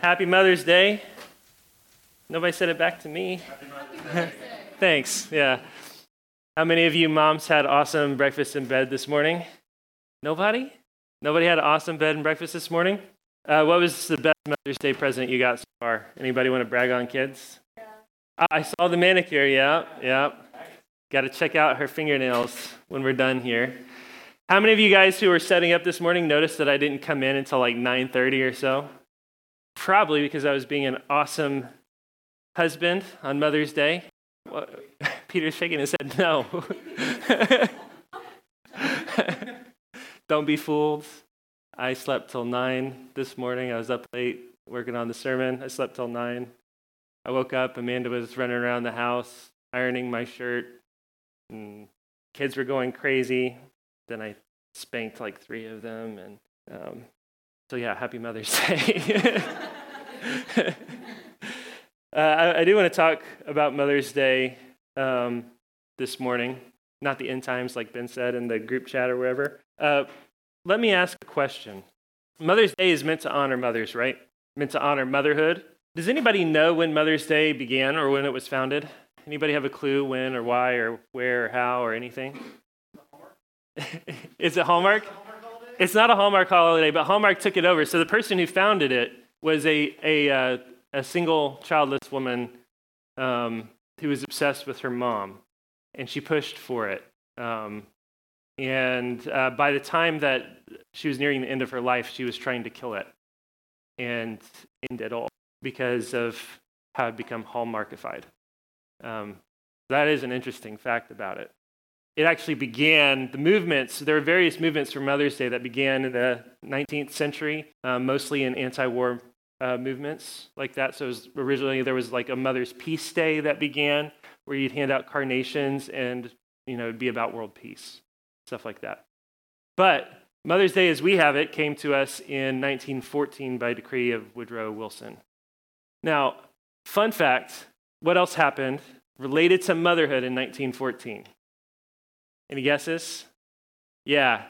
Happy Mother's Day. Nobody said it back to me. Thanks. Yeah. How many of you moms had awesome breakfast in bed this morning? Nobody? Nobody had an awesome bed and breakfast this morning? Uh, what was the best Mother's Day present you got so far? Anybody want to brag on kids? Yeah. I saw the manicure. Yeah, yeah. Got to check out her fingernails when we're done here. How many of you guys who were setting up this morning noticed that I didn't come in until like 9:30 or so? Probably because I was being an awesome husband on Mother's Day. Well, Peter's shaking his head no. Don't be fooled. I slept till 9 this morning. I was up late working on the sermon. I slept till 9. I woke up, Amanda was running around the house ironing my shirt. And kids were going crazy. Then I spanked like three of them. And um, so, yeah, happy Mother's Day. uh, I, I, do want to talk about Mother's Day um, this morning, not the end times, like Ben said in the group chat or wherever. Uh, let me ask a question. Mother's Day is meant to honor mothers, right? Meant to honor motherhood. Does anybody know when Mother's Day began or when it was founded? Anybody have a clue when or why or where or how or anything? Is it Hallmark? It's not a Hallmark holiday, but Hallmark took it over. So the person who founded it was a, a, uh, a single childless woman um, who was obsessed with her mom, and she pushed for it. Um, and uh, by the time that she was nearing the end of her life, she was trying to kill it and end it all because of how it become hallmarkified. Um, that is an interesting fact about it it actually began, the movements, there are various movements for Mother's Day that began in the 19th century, um, mostly in anti war uh, movements like that. So was, originally there was like a Mother's Peace Day that began where you'd hand out carnations and, you know, it'd be about world peace, stuff like that. But Mother's Day as we have it came to us in 1914 by decree of Woodrow Wilson. Now, fun fact what else happened related to motherhood in 1914? Any guesses? Yeah,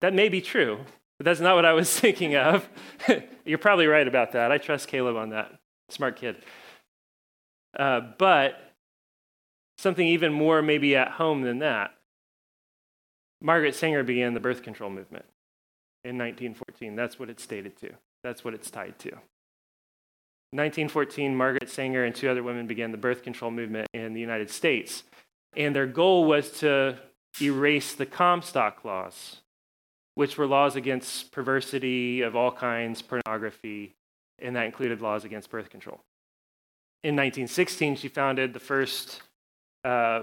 that may be true, but that's not what I was thinking of. You're probably right about that. I trust Caleb on that. Smart kid. Uh, but something even more maybe at home than that. Margaret Sanger began the birth control movement in 1914. That's what it's stated to. That's what it's tied to. 1914, Margaret Sanger and two other women began the birth control movement in the United States. And their goal was to erase the Comstock laws, which were laws against perversity of all kinds, pornography, and that included laws against birth control. In 1916, she founded the first, uh,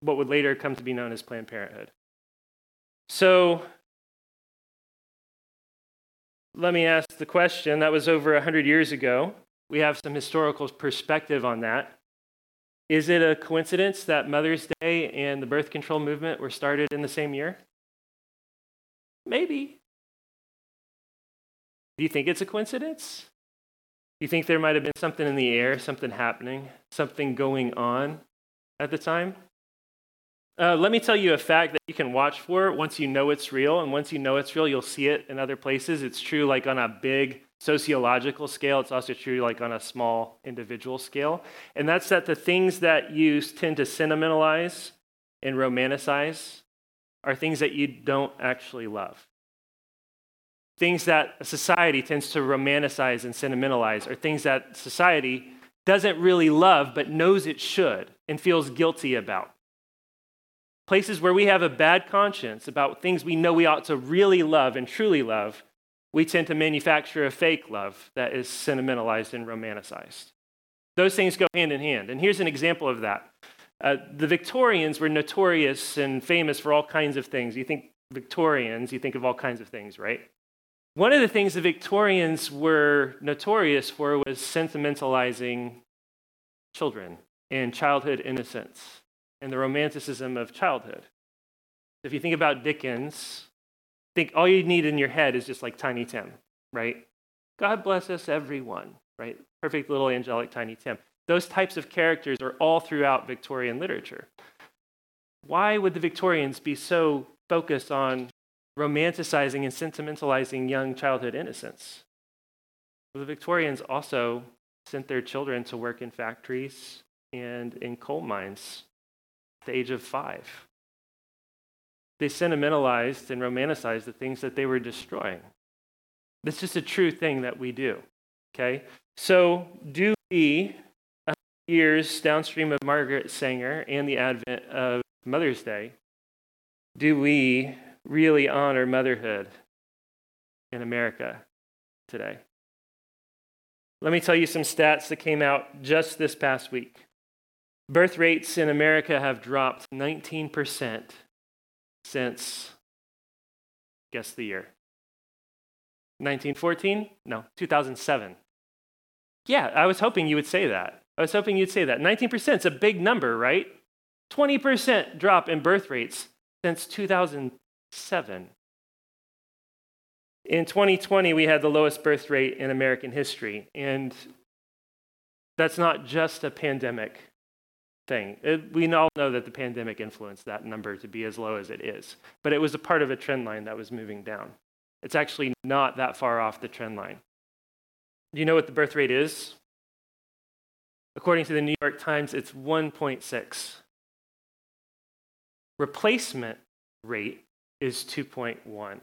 what would later come to be known as Planned Parenthood. So, let me ask the question that was over 100 years ago. We have some historical perspective on that. Is it a coincidence that Mother's Day and the birth control movement were started in the same year? Maybe. Do you think it's a coincidence? Do you think there might have been something in the air, something happening, something going on at the time? Uh, let me tell you a fact that you can watch for once you know it's real. And once you know it's real, you'll see it in other places. It's true, like on a big sociological scale. It's also true, like on a small individual scale. And that's that the things that you tend to sentimentalize and romanticize are things that you don't actually love. Things that society tends to romanticize and sentimentalize are things that society doesn't really love but knows it should and feels guilty about places where we have a bad conscience about things we know we ought to really love and truly love, we tend to manufacture a fake love that is sentimentalized and romanticized. Those things go hand in hand. And here's an example of that. Uh, the Victorians were notorious and famous for all kinds of things. You think Victorians, you think of all kinds of things, right? One of the things the Victorians were notorious for was sentimentalizing children and childhood innocence and the romanticism of childhood. If you think about Dickens, think all you need in your head is just like Tiny Tim, right? God bless us, everyone, right? Perfect little angelic Tiny Tim. Those types of characters are all throughout Victorian literature. Why would the Victorians be so focused on romanticizing and sentimentalizing young childhood innocence? Well, the Victorians also sent their children to work in factories and in coal mines at the age of five. They sentimentalized and romanticized the things that they were destroying. That's just a true thing that we do. Okay? So, do we, uh, years downstream of Margaret Sanger and the advent of Mother's Day, do we really honor motherhood in America today? Let me tell you some stats that came out just this past week. Birth rates in America have dropped 19% since, guess the year. 1914? No, 2007. Yeah, I was hoping you would say that. I was hoping you'd say that. 19% is a big number, right? 20% drop in birth rates since 2007. In 2020, we had the lowest birth rate in American history. And that's not just a pandemic thing. It, we all know that the pandemic influenced that number to be as low as it is. But it was a part of a trend line that was moving down. It's actually not that far off the trend line. Do you know what the birth rate is? According to the New York Times, it's 1.6. Replacement rate is 2.1.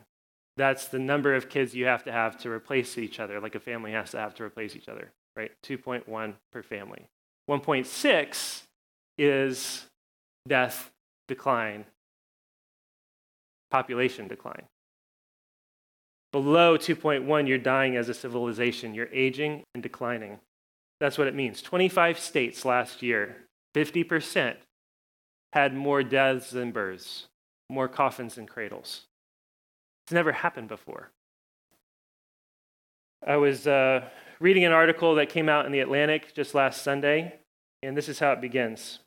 That's the number of kids you have to have to replace each other, like a family has to have to replace each other, right? 2.1 per family. 1.6 is death decline, population decline. Below 2.1, you're dying as a civilization. You're aging and declining. That's what it means. 25 states last year, 50% had more deaths than births, more coffins than cradles. It's never happened before. I was uh, reading an article that came out in the Atlantic just last Sunday, and this is how it begins.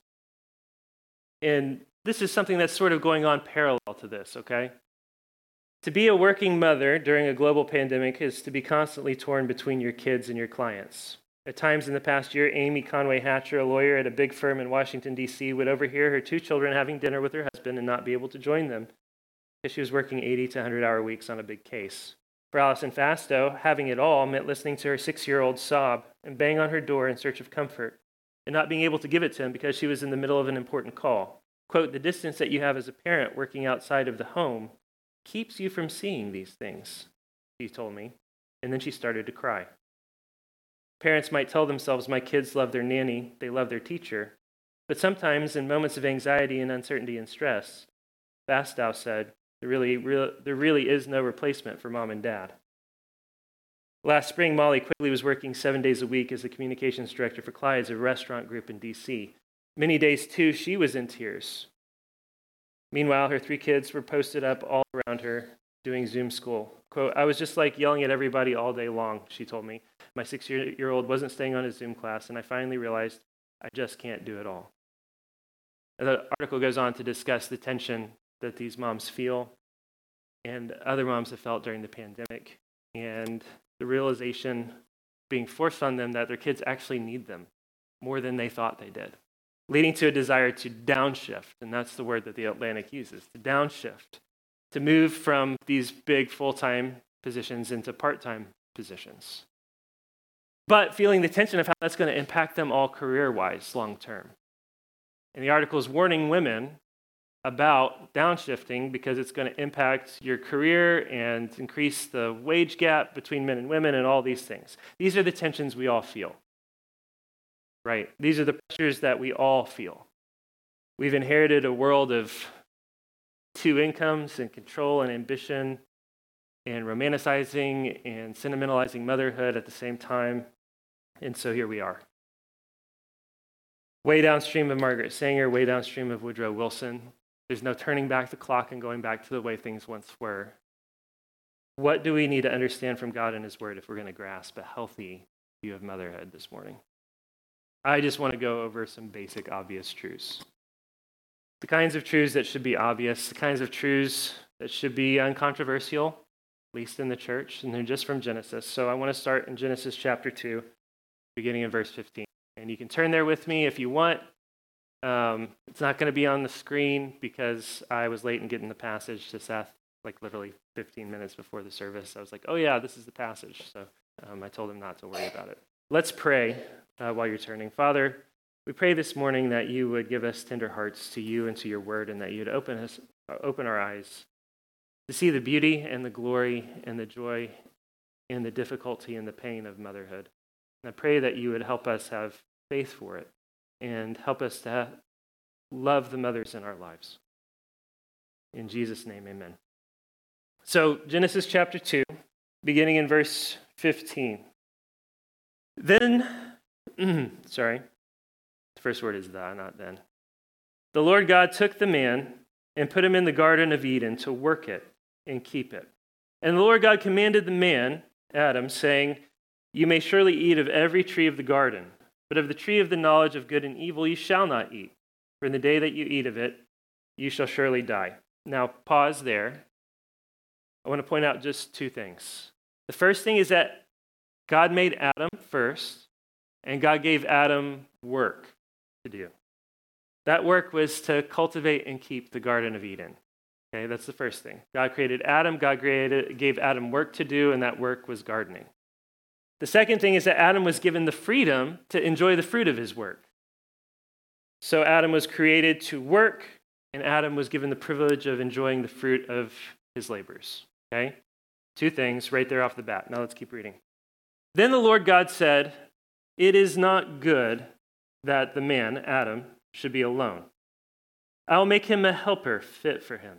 And this is something that's sort of going on parallel to this, okay? To be a working mother during a global pandemic is to be constantly torn between your kids and your clients. At times in the past year, Amy Conway Hatcher, a lawyer at a big firm in Washington, D.C., would overhear her two children having dinner with her husband and not be able to join them because she was working 80 to 100 hour weeks on a big case. For Allison Fasto, having it all meant listening to her six year old sob and bang on her door in search of comfort and not being able to give it to him because she was in the middle of an important call. Quote, the distance that you have as a parent working outside of the home keeps you from seeing these things, she told me. And then she started to cry. Parents might tell themselves, My kids love their nanny, they love their teacher. But sometimes, in moments of anxiety and uncertainty and stress, Bastow said, there really, real, there really is no replacement for mom and dad. Last spring, Molly Quigley was working seven days a week as the communications director for Clyde's, a restaurant group in D.C. Many days, too, she was in tears. Meanwhile, her three kids were posted up all around her doing Zoom school. Quote, I was just like yelling at everybody all day long, she told me. My six year old wasn't staying on his Zoom class, and I finally realized I just can't do it all. The article goes on to discuss the tension that these moms feel and other moms have felt during the pandemic, and the realization being forced on them that their kids actually need them more than they thought they did, leading to a desire to downshift. And that's the word that the Atlantic uses to downshift, to move from these big full time positions into part time positions. But feeling the tension of how that's going to impact them all career wise long term. And the article is warning women about downshifting because it's going to impact your career and increase the wage gap between men and women and all these things. These are the tensions we all feel. Right? These are the pressures that we all feel. We've inherited a world of two incomes and control and ambition and romanticizing and sentimentalizing motherhood at the same time. And so here we are. Way downstream of Margaret Sanger, way downstream of Woodrow Wilson, there's no turning back the clock and going back to the way things once were. What do we need to understand from God and His Word if we're going to grasp a healthy view of motherhood this morning? I just want to go over some basic, obvious truths. The kinds of truths that should be obvious, the kinds of truths that should be uncontroversial, at least in the church, and they're just from Genesis. So I want to start in Genesis chapter 2, beginning in verse 15. And you can turn there with me if you want. Um, it's not going to be on the screen because I was late in getting the passage to Seth, like literally 15 minutes before the service. I was like, oh, yeah, this is the passage. So Um, I told him not to worry about it. Let's pray uh, while you're turning. Father, we pray this morning that you would give us tender hearts to you and to your word, and that you'd open us, open our eyes to see the beauty and the glory and the joy and the difficulty and the pain of motherhood. And I pray that you would help us have faith for it and help us to love the mothers in our lives. In Jesus' name, amen. So, Genesis chapter 2, beginning in verse 15. Then, sorry, the first word is the, not then. The Lord God took the man and put him in the Garden of Eden to work it and keep it. And the Lord God commanded the man, Adam, saying, You may surely eat of every tree of the garden, but of the tree of the knowledge of good and evil you shall not eat. For in the day that you eat of it, you shall surely die. Now, pause there. I want to point out just two things. The first thing is that God made Adam first, and God gave Adam work to do. That work was to cultivate and keep the Garden of Eden. Okay, that's the first thing. God created Adam, God created, gave Adam work to do, and that work was gardening. The second thing is that Adam was given the freedom to enjoy the fruit of his work. So Adam was created to work, and Adam was given the privilege of enjoying the fruit of his labors. Okay? Two things right there off the bat. Now let's keep reading. Then the Lord God said, It is not good that the man, Adam, should be alone. I will make him a helper fit for him.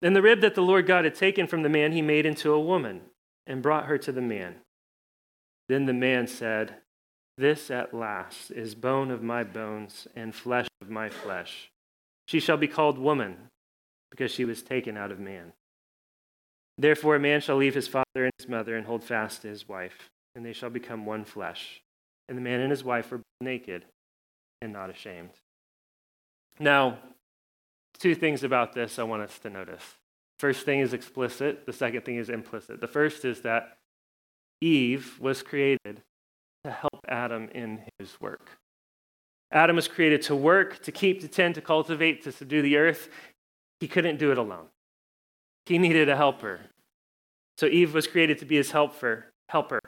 Then the rib that the Lord God had taken from the man, he made into a woman and brought her to the man. Then the man said, This at last is bone of my bones and flesh of my flesh. She shall be called woman, because she was taken out of man. Therefore, a man shall leave his father and his mother and hold fast to his wife, and they shall become one flesh. And the man and his wife were naked and not ashamed. Now, two things about this I want us to notice. First thing is explicit, the second thing is implicit. The first is that Eve was created to help Adam in his work. Adam was created to work, to keep, to tend, to cultivate, to subdue the earth. He couldn't do it alone. He needed a helper. So Eve was created to be his helper. helper.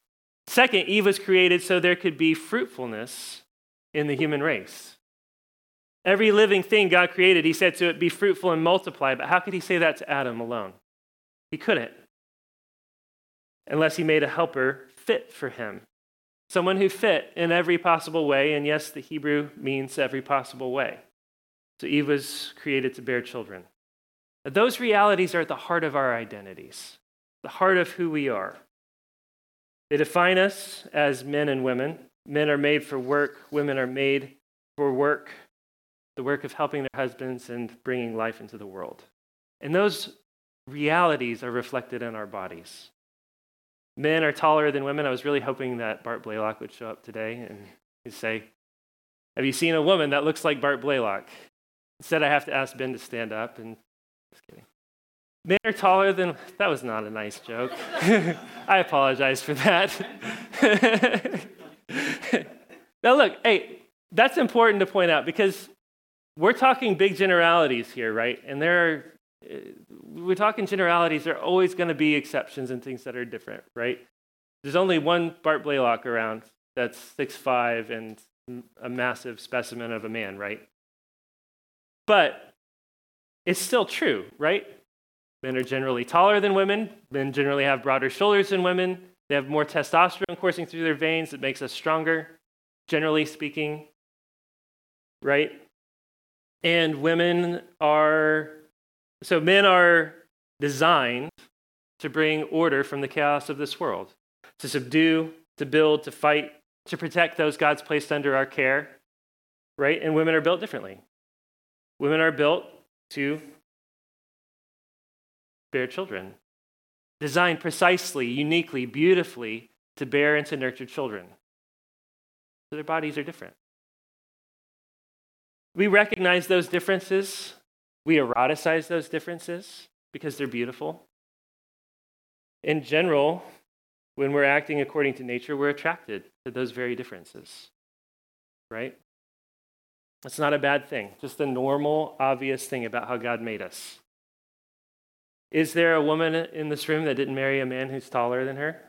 Second, Eve was created so there could be fruitfulness in the human race. Every living thing God created, he said to it, be fruitful and multiply. But how could he say that to Adam alone? He couldn't, unless he made a helper fit for him. Someone who fit in every possible way. And yes, the Hebrew means every possible way. So Eve was created to bear children. Those realities are at the heart of our identities, the heart of who we are. They define us as men and women. Men are made for work, women are made for work the work of helping their husbands and bringing life into the world. And those realities are reflected in our bodies. Men are taller than women. I was really hoping that Bart Blaylock would show up today and he'd say, Have you seen a woman that looks like Bart Blaylock? Instead, I have to ask Ben to stand up and just kidding. Men are taller than that was not a nice joke. I apologize for that. now look, hey, that's important to point out because we're talking big generalities here, right? And there are, uh, we're talking generalities, there are always going to be exceptions and things that are different, right? There's only one Bart Blaylock around that's six five and a massive specimen of a man, right? But it's still true, right? Men are generally taller than women. Men generally have broader shoulders than women. They have more testosterone coursing through their veins that makes us stronger, generally speaking, right? And women are, so men are designed to bring order from the chaos of this world, to subdue, to build, to fight, to protect those God's placed under our care, right? And women are built differently. Women are built to bear children, designed precisely, uniquely, beautifully to bear and to nurture children. So their bodies are different. We recognize those differences. We eroticize those differences because they're beautiful. In general, when we're acting according to nature, we're attracted to those very differences, right? It's not a bad thing, just a normal, obvious thing about how God made us. Is there a woman in this room that didn't marry a man who's taller than her?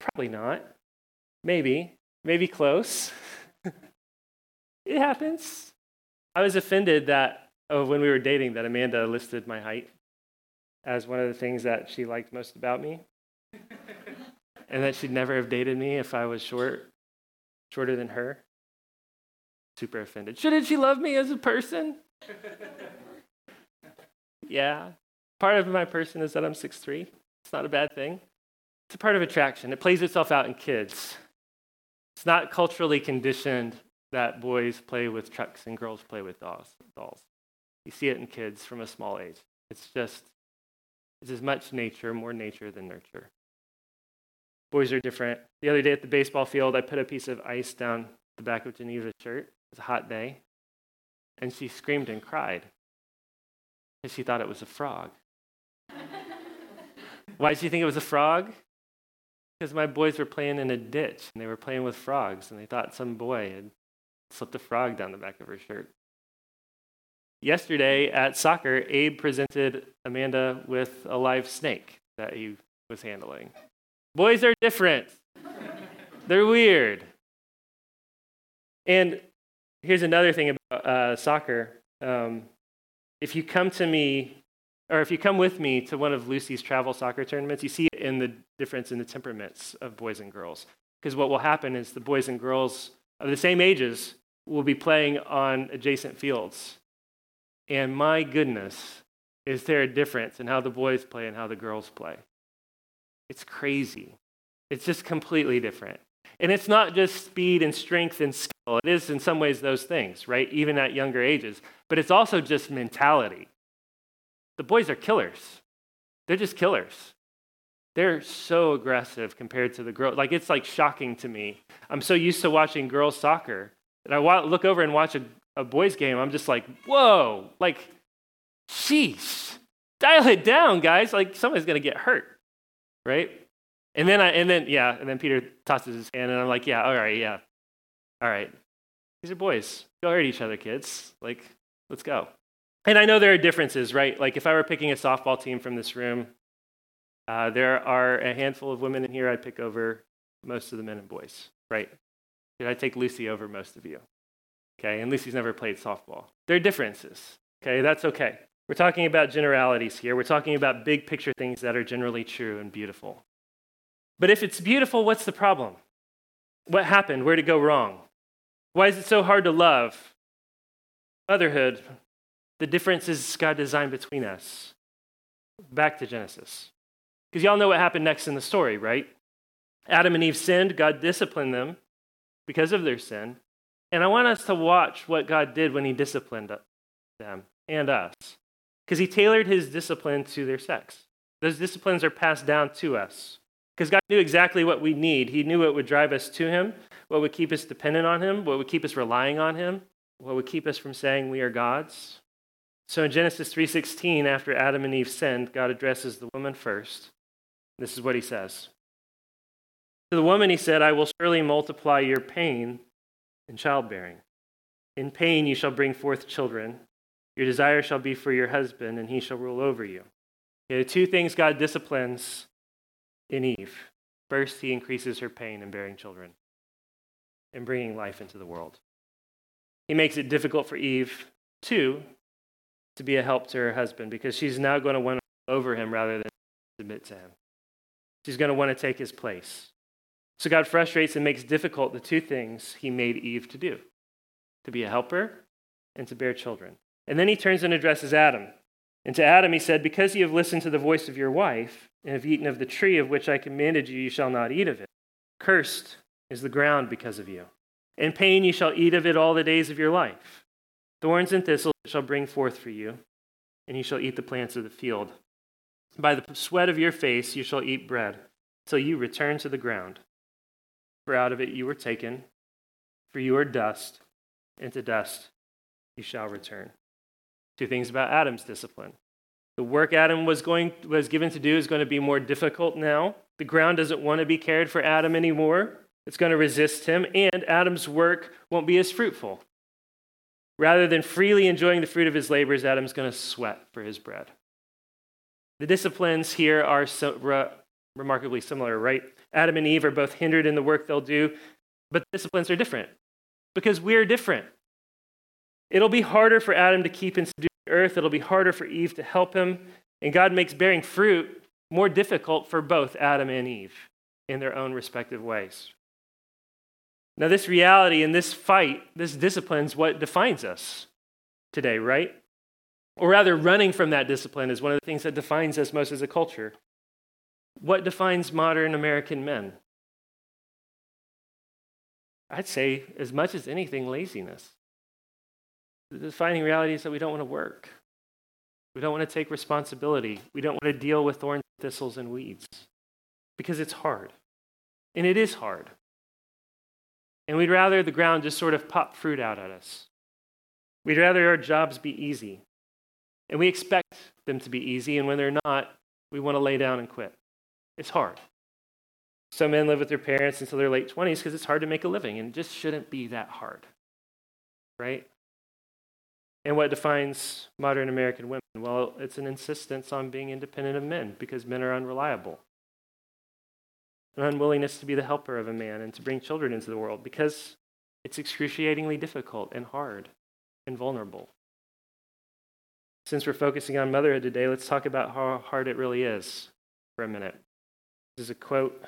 Probably not. Maybe. Maybe close. it happens. I was offended that oh, when we were dating that Amanda listed my height as one of the things that she liked most about me. and that she'd never have dated me if I was short, shorter than her. Super offended. Shouldn't she love me as a person? yeah. Part of my person is that I'm 6'3. It's not a bad thing. It's a part of attraction. It plays itself out in kids. It's not culturally conditioned that boys play with trucks and girls play with dolls. dolls. You see it in kids from a small age. It's just, it's as much nature, more nature than nurture. Boys are different. The other day at the baseball field, I put a piece of ice down the back of Geneva's shirt. It was a hot day. And she screamed and cried because she thought it was a frog. Why did she think it was a frog? Because my boys were playing in a ditch and they were playing with frogs and they thought some boy had slipped a frog down the back of her shirt. Yesterday at soccer, Abe presented Amanda with a live snake that he was handling. Boys are different, they're weird. And here's another thing about uh, soccer. Um, if you come to me, or if you come with me to one of Lucy's travel soccer tournaments, you see it in the difference in the temperaments of boys and girls. Because what will happen is the boys and girls of the same ages will be playing on adjacent fields. And my goodness, is there a difference in how the boys play and how the girls play? It's crazy. It's just completely different. And it's not just speed and strength and skill. It is in some ways those things, right? Even at younger ages. But it's also just mentality. The boys are killers. They're just killers. They're so aggressive compared to the girls. Like it's like shocking to me. I'm so used to watching girls soccer that I look over and watch a, a boys game. I'm just like, whoa, like, sheesh, dial it down, guys. Like somebody's gonna get hurt, right? And then I, and then yeah, and then Peter tosses his hand, and I'm like, yeah, all right, yeah, all right. These are boys. Go hurt each other, kids. Like, let's go. And I know there are differences, right? Like if I were picking a softball team from this room, uh, there are a handful of women in here I'd pick over most of the men and boys, right? Did I take Lucy over most of you? Okay, and Lucy's never played softball. There are differences. Okay, that's okay. We're talking about generalities here. We're talking about big picture things that are generally true and beautiful. But if it's beautiful, what's the problem? What happened? Where did it go wrong? Why is it so hard to love? Motherhood, the differences God designed between us. Back to Genesis. Because y'all know what happened next in the story, right? Adam and Eve sinned, God disciplined them because of their sin. And I want us to watch what God did when He disciplined them and us. Because He tailored His discipline to their sex. Those disciplines are passed down to us. Because God knew exactly what we need. He knew what would drive us to Him, what would keep us dependent on Him, what would keep us relying on Him, what would keep us from saying we are God's. So in Genesis 3:16, after Adam and Eve sinned, God addresses the woman first. This is what he says. To the woman he said, I will surely multiply your pain in childbearing. In pain you shall bring forth children. Your desire shall be for your husband, and he shall rule over you. The two things God disciplines in Eve. First, he increases her pain in bearing children and bringing life into the world. He makes it difficult for Eve, too, to be a help to her husband because she's now going to want to over him rather than submit to him. She's going to want to take his place. So God frustrates and makes difficult the two things he made Eve to do to be a helper and to bear children. And then he turns and addresses Adam. And to Adam he said, Because you have listened to the voice of your wife and have eaten of the tree of which I commanded you, you shall not eat of it. Cursed is the ground because of you. In pain you shall eat of it all the days of your life. Thorns and thistles shall bring forth for you, and you shall eat the plants of the field. By the sweat of your face you shall eat bread till you return to the ground. For out of it you were taken, for you are dust, and to dust you shall return. Two things about Adam's discipline. The work Adam was, going, was given to do is going to be more difficult now. The ground doesn't want to be cared for Adam anymore. It's going to resist him, and Adam's work won't be as fruitful. Rather than freely enjoying the fruit of his labors, Adam's going to sweat for his bread. The disciplines here are so, remarkably similar, right? Adam and Eve are both hindered in the work they'll do, but disciplines are different because we're different. It'll be harder for Adam to keep and subdue the earth, it'll be harder for Eve to help him, and God makes bearing fruit more difficult for both Adam and Eve in their own respective ways. Now, this reality and this fight, this discipline is what defines us today, right? Or rather, running from that discipline is one of the things that defines us most as a culture. What defines modern American men? I'd say, as much as anything, laziness. The defining reality is that we don't want to work. We don't want to take responsibility. We don't want to deal with thorns, thistles, and weeds because it's hard. And it is hard. And we'd rather the ground just sort of pop fruit out at us. We'd rather our jobs be easy. And we expect them to be easy, and when they're not, we want to lay down and quit. It's hard. Some men live with their parents until their late 20s because it's hard to make a living, and just shouldn't be that hard. Right? And what defines modern American women? Well, it's an insistence on being independent of men because men are unreliable an unwillingness to be the helper of a man and to bring children into the world because it's excruciatingly difficult and hard and vulnerable. Since we're focusing on motherhood today, let's talk about how hard it really is for a minute. This is a quote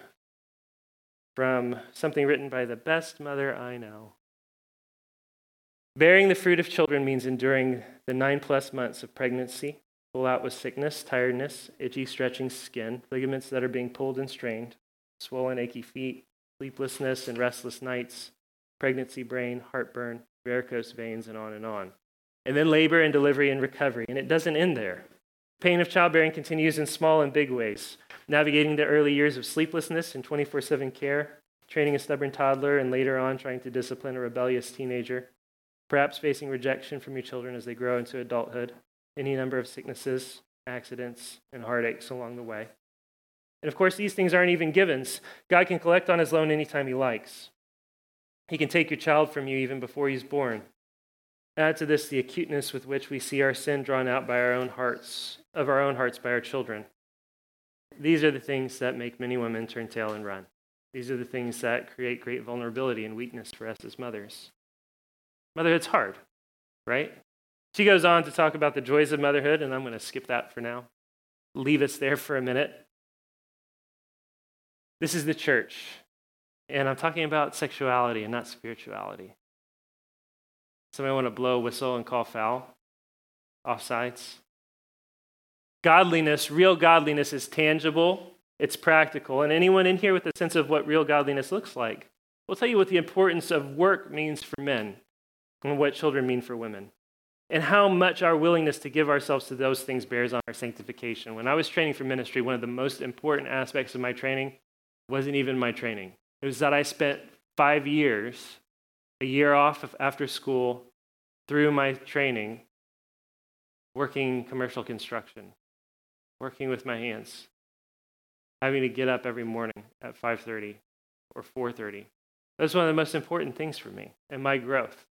from something written by the best mother I know. Bearing the fruit of children means enduring the nine plus months of pregnancy, full out with sickness, tiredness, itchy, stretching skin, ligaments that are being pulled and strained, swollen, achy feet, sleeplessness and restless nights, pregnancy brain, heartburn, varicose veins, and on and on. And then labor and delivery and recovery. And it doesn't end there. Pain of childbearing continues in small and big ways, navigating the early years of sleeplessness and 24 7 care, training a stubborn toddler, and later on trying to discipline a rebellious teenager, perhaps facing rejection from your children as they grow into adulthood, any number of sicknesses, accidents, and heartaches along the way. And of course, these things aren't even givens. God can collect on his loan anytime he likes. He can take your child from you even before he's born. Add to this the acuteness with which we see our sin drawn out by our own hearts, of our own hearts by our children. These are the things that make many women turn tail and run. These are the things that create great vulnerability and weakness for us as mothers. Motherhood's hard, right? She goes on to talk about the joys of motherhood, and I'm going to skip that for now. Leave us there for a minute. This is the church. And I'm talking about sexuality and not spirituality. Somebody want to blow a whistle and call foul? Offsides? Godliness, real godliness, is tangible, it's practical. And anyone in here with a sense of what real godliness looks like will tell you what the importance of work means for men and what children mean for women. And how much our willingness to give ourselves to those things bears on our sanctification. When I was training for ministry, one of the most important aspects of my training wasn't even my training. It was that I spent five years, a year off of after school, through my training, working commercial construction, working with my hands, having to get up every morning at 5:30 or 4:30. That's one of the most important things for me and my growth.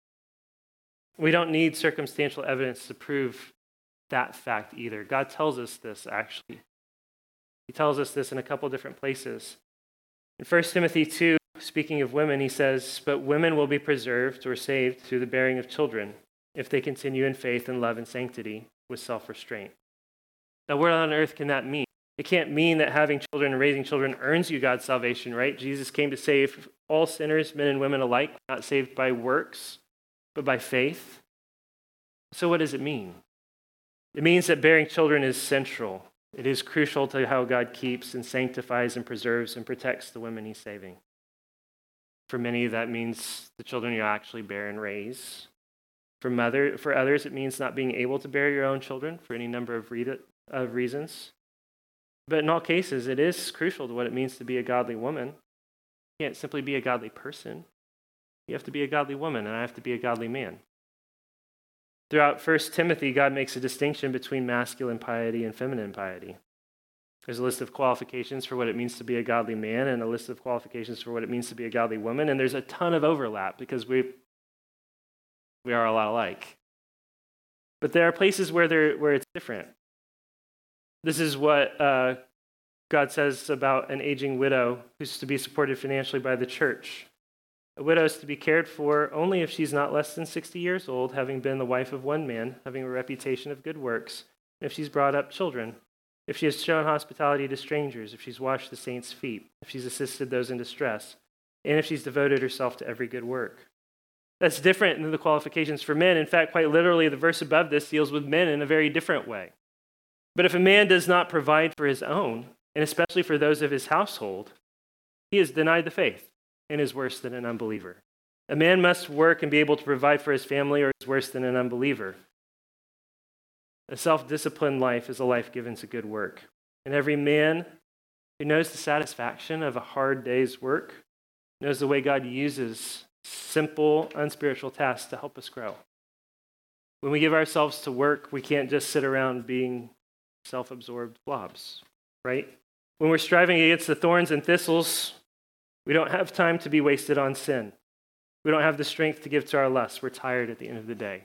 We don't need circumstantial evidence to prove that fact either. God tells us this actually. He tells us this in a couple different places. In 1 Timothy 2, speaking of women, he says, But women will be preserved or saved through the bearing of children if they continue in faith and love and sanctity with self restraint. Now, what on earth can that mean? It can't mean that having children and raising children earns you God's salvation, right? Jesus came to save all sinners, men and women alike, not saved by works, but by faith. So, what does it mean? It means that bearing children is central it is crucial to how God keeps and sanctifies and preserves and protects the women he's saving. For many, that means the children you actually bear and raise. For, mother, for others, it means not being able to bear your own children for any number of, re- of reasons. But in all cases, it is crucial to what it means to be a godly woman. You can't simply be a godly person. You have to be a godly woman, and I have to be a godly man. Throughout 1 Timothy, God makes a distinction between masculine piety and feminine piety. There's a list of qualifications for what it means to be a godly man and a list of qualifications for what it means to be a godly woman. And there's a ton of overlap because we, we are a lot alike. But there are places where, there, where it's different. This is what uh, God says about an aging widow who's to be supported financially by the church. A widow is to be cared for only if she's not less than 60 years old, having been the wife of one man, having a reputation of good works, and if she's brought up children if she has shown hospitality to strangers, if she's washed the saints' feet, if she's assisted those in distress, and if she's devoted herself to every good work. That's different than the qualifications for men. In fact, quite literally, the verse above this deals with men in a very different way. But if a man does not provide for his own, and especially for those of his household, he has denied the faith and is worse than an unbeliever. A man must work and be able to provide for his family, or is worse than an unbeliever. A self disciplined life is a life given to good work. And every man who knows the satisfaction of a hard day's work knows the way God uses simple, unspiritual tasks to help us grow. When we give ourselves to work, we can't just sit around being self absorbed blobs, right? When we're striving against the thorns and thistles, we don't have time to be wasted on sin. We don't have the strength to give to our lusts. We're tired at the end of the day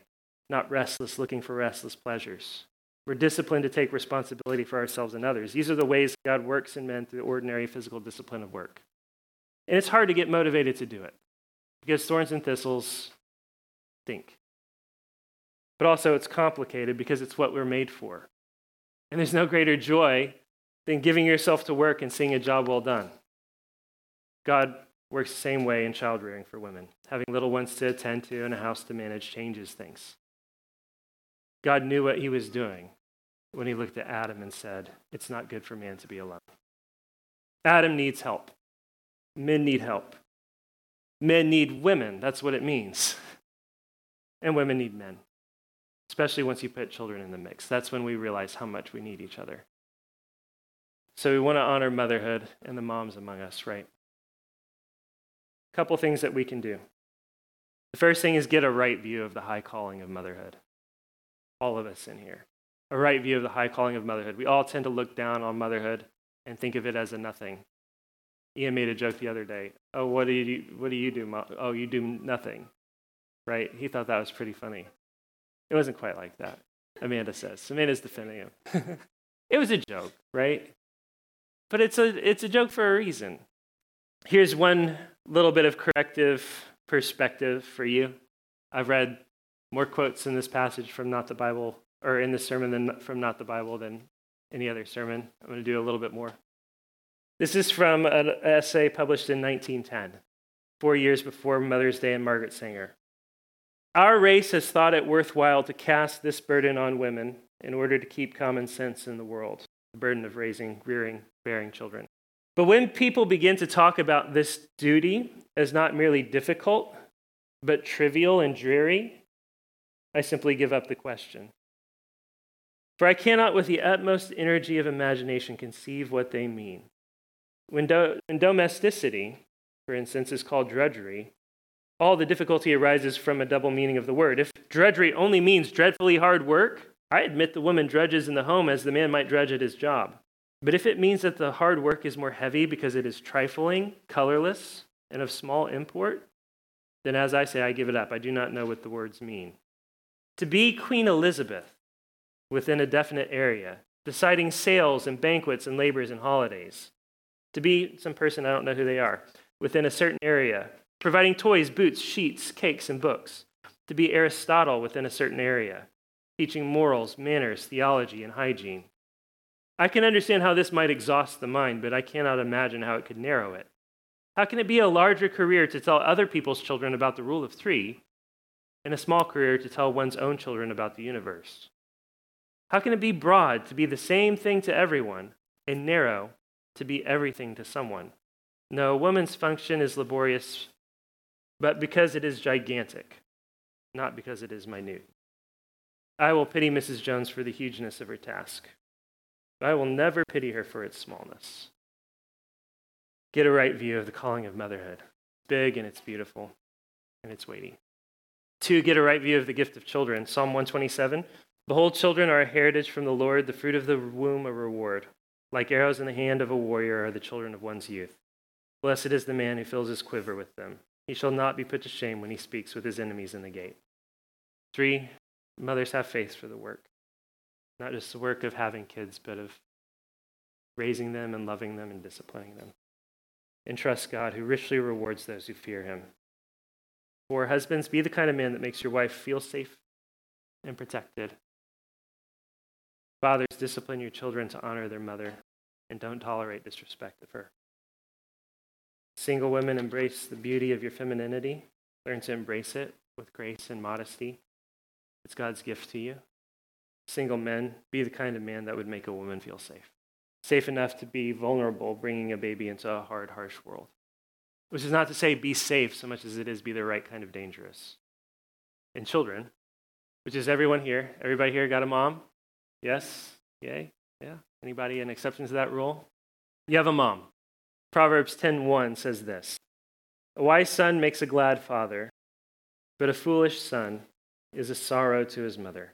not restless, looking for restless pleasures. We're disciplined to take responsibility for ourselves and others. These are the ways God works in men through the ordinary physical discipline of work. And it's hard to get motivated to do it because thorns and thistles stink. But also, it's complicated because it's what we're made for. And there's no greater joy than giving yourself to work and seeing a job well done. God works the same way in child rearing for women. Having little ones to attend to and a house to manage changes things. God knew what he was doing when he looked at Adam and said, It's not good for man to be alone. Adam needs help. Men need help. Men need women. That's what it means. And women need men, especially once you put children in the mix. That's when we realize how much we need each other. So we want to honor motherhood and the moms among us, right? A couple things that we can do. The first thing is get a right view of the high calling of motherhood all of us in here, a right view of the high calling of motherhood. We all tend to look down on motherhood and think of it as a nothing. Ian made a joke the other day. Oh, what do you do? What do you do? Mom? Oh, you do nothing, right? He thought that was pretty funny. It wasn't quite like that. Amanda says. Amanda's defending him. it was a joke, right? But it's a it's a joke for a reason. Here's one little bit of corrective perspective for you. I've read more quotes in this passage from Not the Bible, or in this sermon than from Not the Bible than any other sermon. I'm going to do a little bit more. This is from an essay published in 1910, four years before Mother's Day and Margaret Sanger. Our race has thought it worthwhile to cast this burden on women in order to keep common sense in the world the burden of raising, rearing, bearing children. But when people begin to talk about this duty as not merely difficult, but trivial and dreary, I simply give up the question. For I cannot, with the utmost energy of imagination, conceive what they mean. When, do- when domesticity, for instance, is called drudgery, all the difficulty arises from a double meaning of the word. If drudgery only means dreadfully hard work, I admit the woman drudges in the home as the man might drudge at his job. But if it means that the hard work is more heavy because it is trifling, colorless, and of small import, then as I say, I give it up. I do not know what the words mean. To be Queen Elizabeth within a definite area, deciding sales and banquets and labors and holidays. To be some person, I don't know who they are, within a certain area, providing toys, boots, sheets, cakes, and books. To be Aristotle within a certain area, teaching morals, manners, theology, and hygiene. I can understand how this might exhaust the mind, but I cannot imagine how it could narrow it. How can it be a larger career to tell other people's children about the rule of three and a small career to tell one's own children about the universe? How can it be broad to be the same thing to everyone and narrow to be everything to someone? No, woman's function is laborious, but because it is gigantic, not because it is minute. I will pity Mrs. Jones for the hugeness of her task. but I will never pity her for its smallness. Get a right view of the calling of motherhood. Big and it's beautiful and it's weighty. Two, get a right view of the gift of children. Psalm 127 Behold, children are a heritage from the Lord, the fruit of the womb a reward. Like arrows in the hand of a warrior are the children of one's youth. Blessed is the man who fills his quiver with them. He shall not be put to shame when he speaks with his enemies in the gate. Three, mothers have faith for the work. Not just the work of having kids, but of raising them and loving them and disciplining them. And trust God, who richly rewards those who fear him. For husbands, be the kind of man that makes your wife feel safe and protected. Fathers, discipline your children to honor their mother and don't tolerate disrespect of her. Single women, embrace the beauty of your femininity. Learn to embrace it with grace and modesty. It's God's gift to you. Single men, be the kind of man that would make a woman feel safe. Safe enough to be vulnerable, bringing a baby into a hard, harsh world. Which is not to say be safe so much as it is be the right kind of dangerous. And children, which is everyone here. Everybody here got a mom? Yes? Yay? Yeah? Anybody an exception to that rule? You have a mom. Proverbs 10:1 says this. A wise son makes a glad father, but a foolish son is a sorrow to his mother.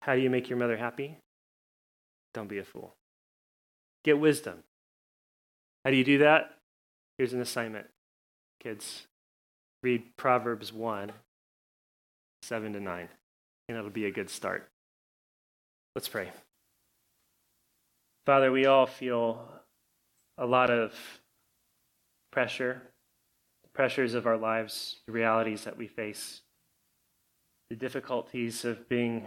How do you make your mother happy? Don't be a fool. Get wisdom. How do you do that? Here's an assignment, kids. Read Proverbs 1, 7 to 9, and it'll be a good start. Let's pray. Father, we all feel a lot of pressure, the pressures of our lives, the realities that we face, the difficulties of being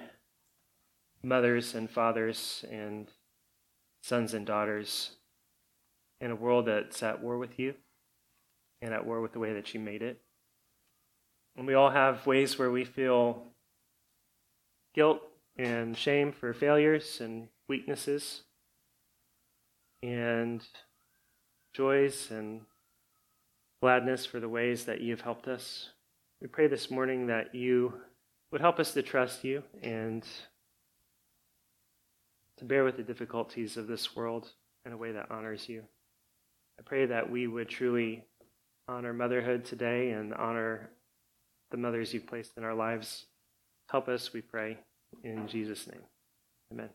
mothers and fathers and sons and daughters in a world that's at war with you and at war with the way that you made it. And we all have ways where we feel guilt and shame for failures and weaknesses, and joys and gladness for the ways that you've helped us. We pray this morning that you would help us to trust you and to bear with the difficulties of this world in a way that honors you. I pray that we would truly honor motherhood today and honor the mothers you've placed in our lives. Help us, we pray, in Jesus' name. Amen.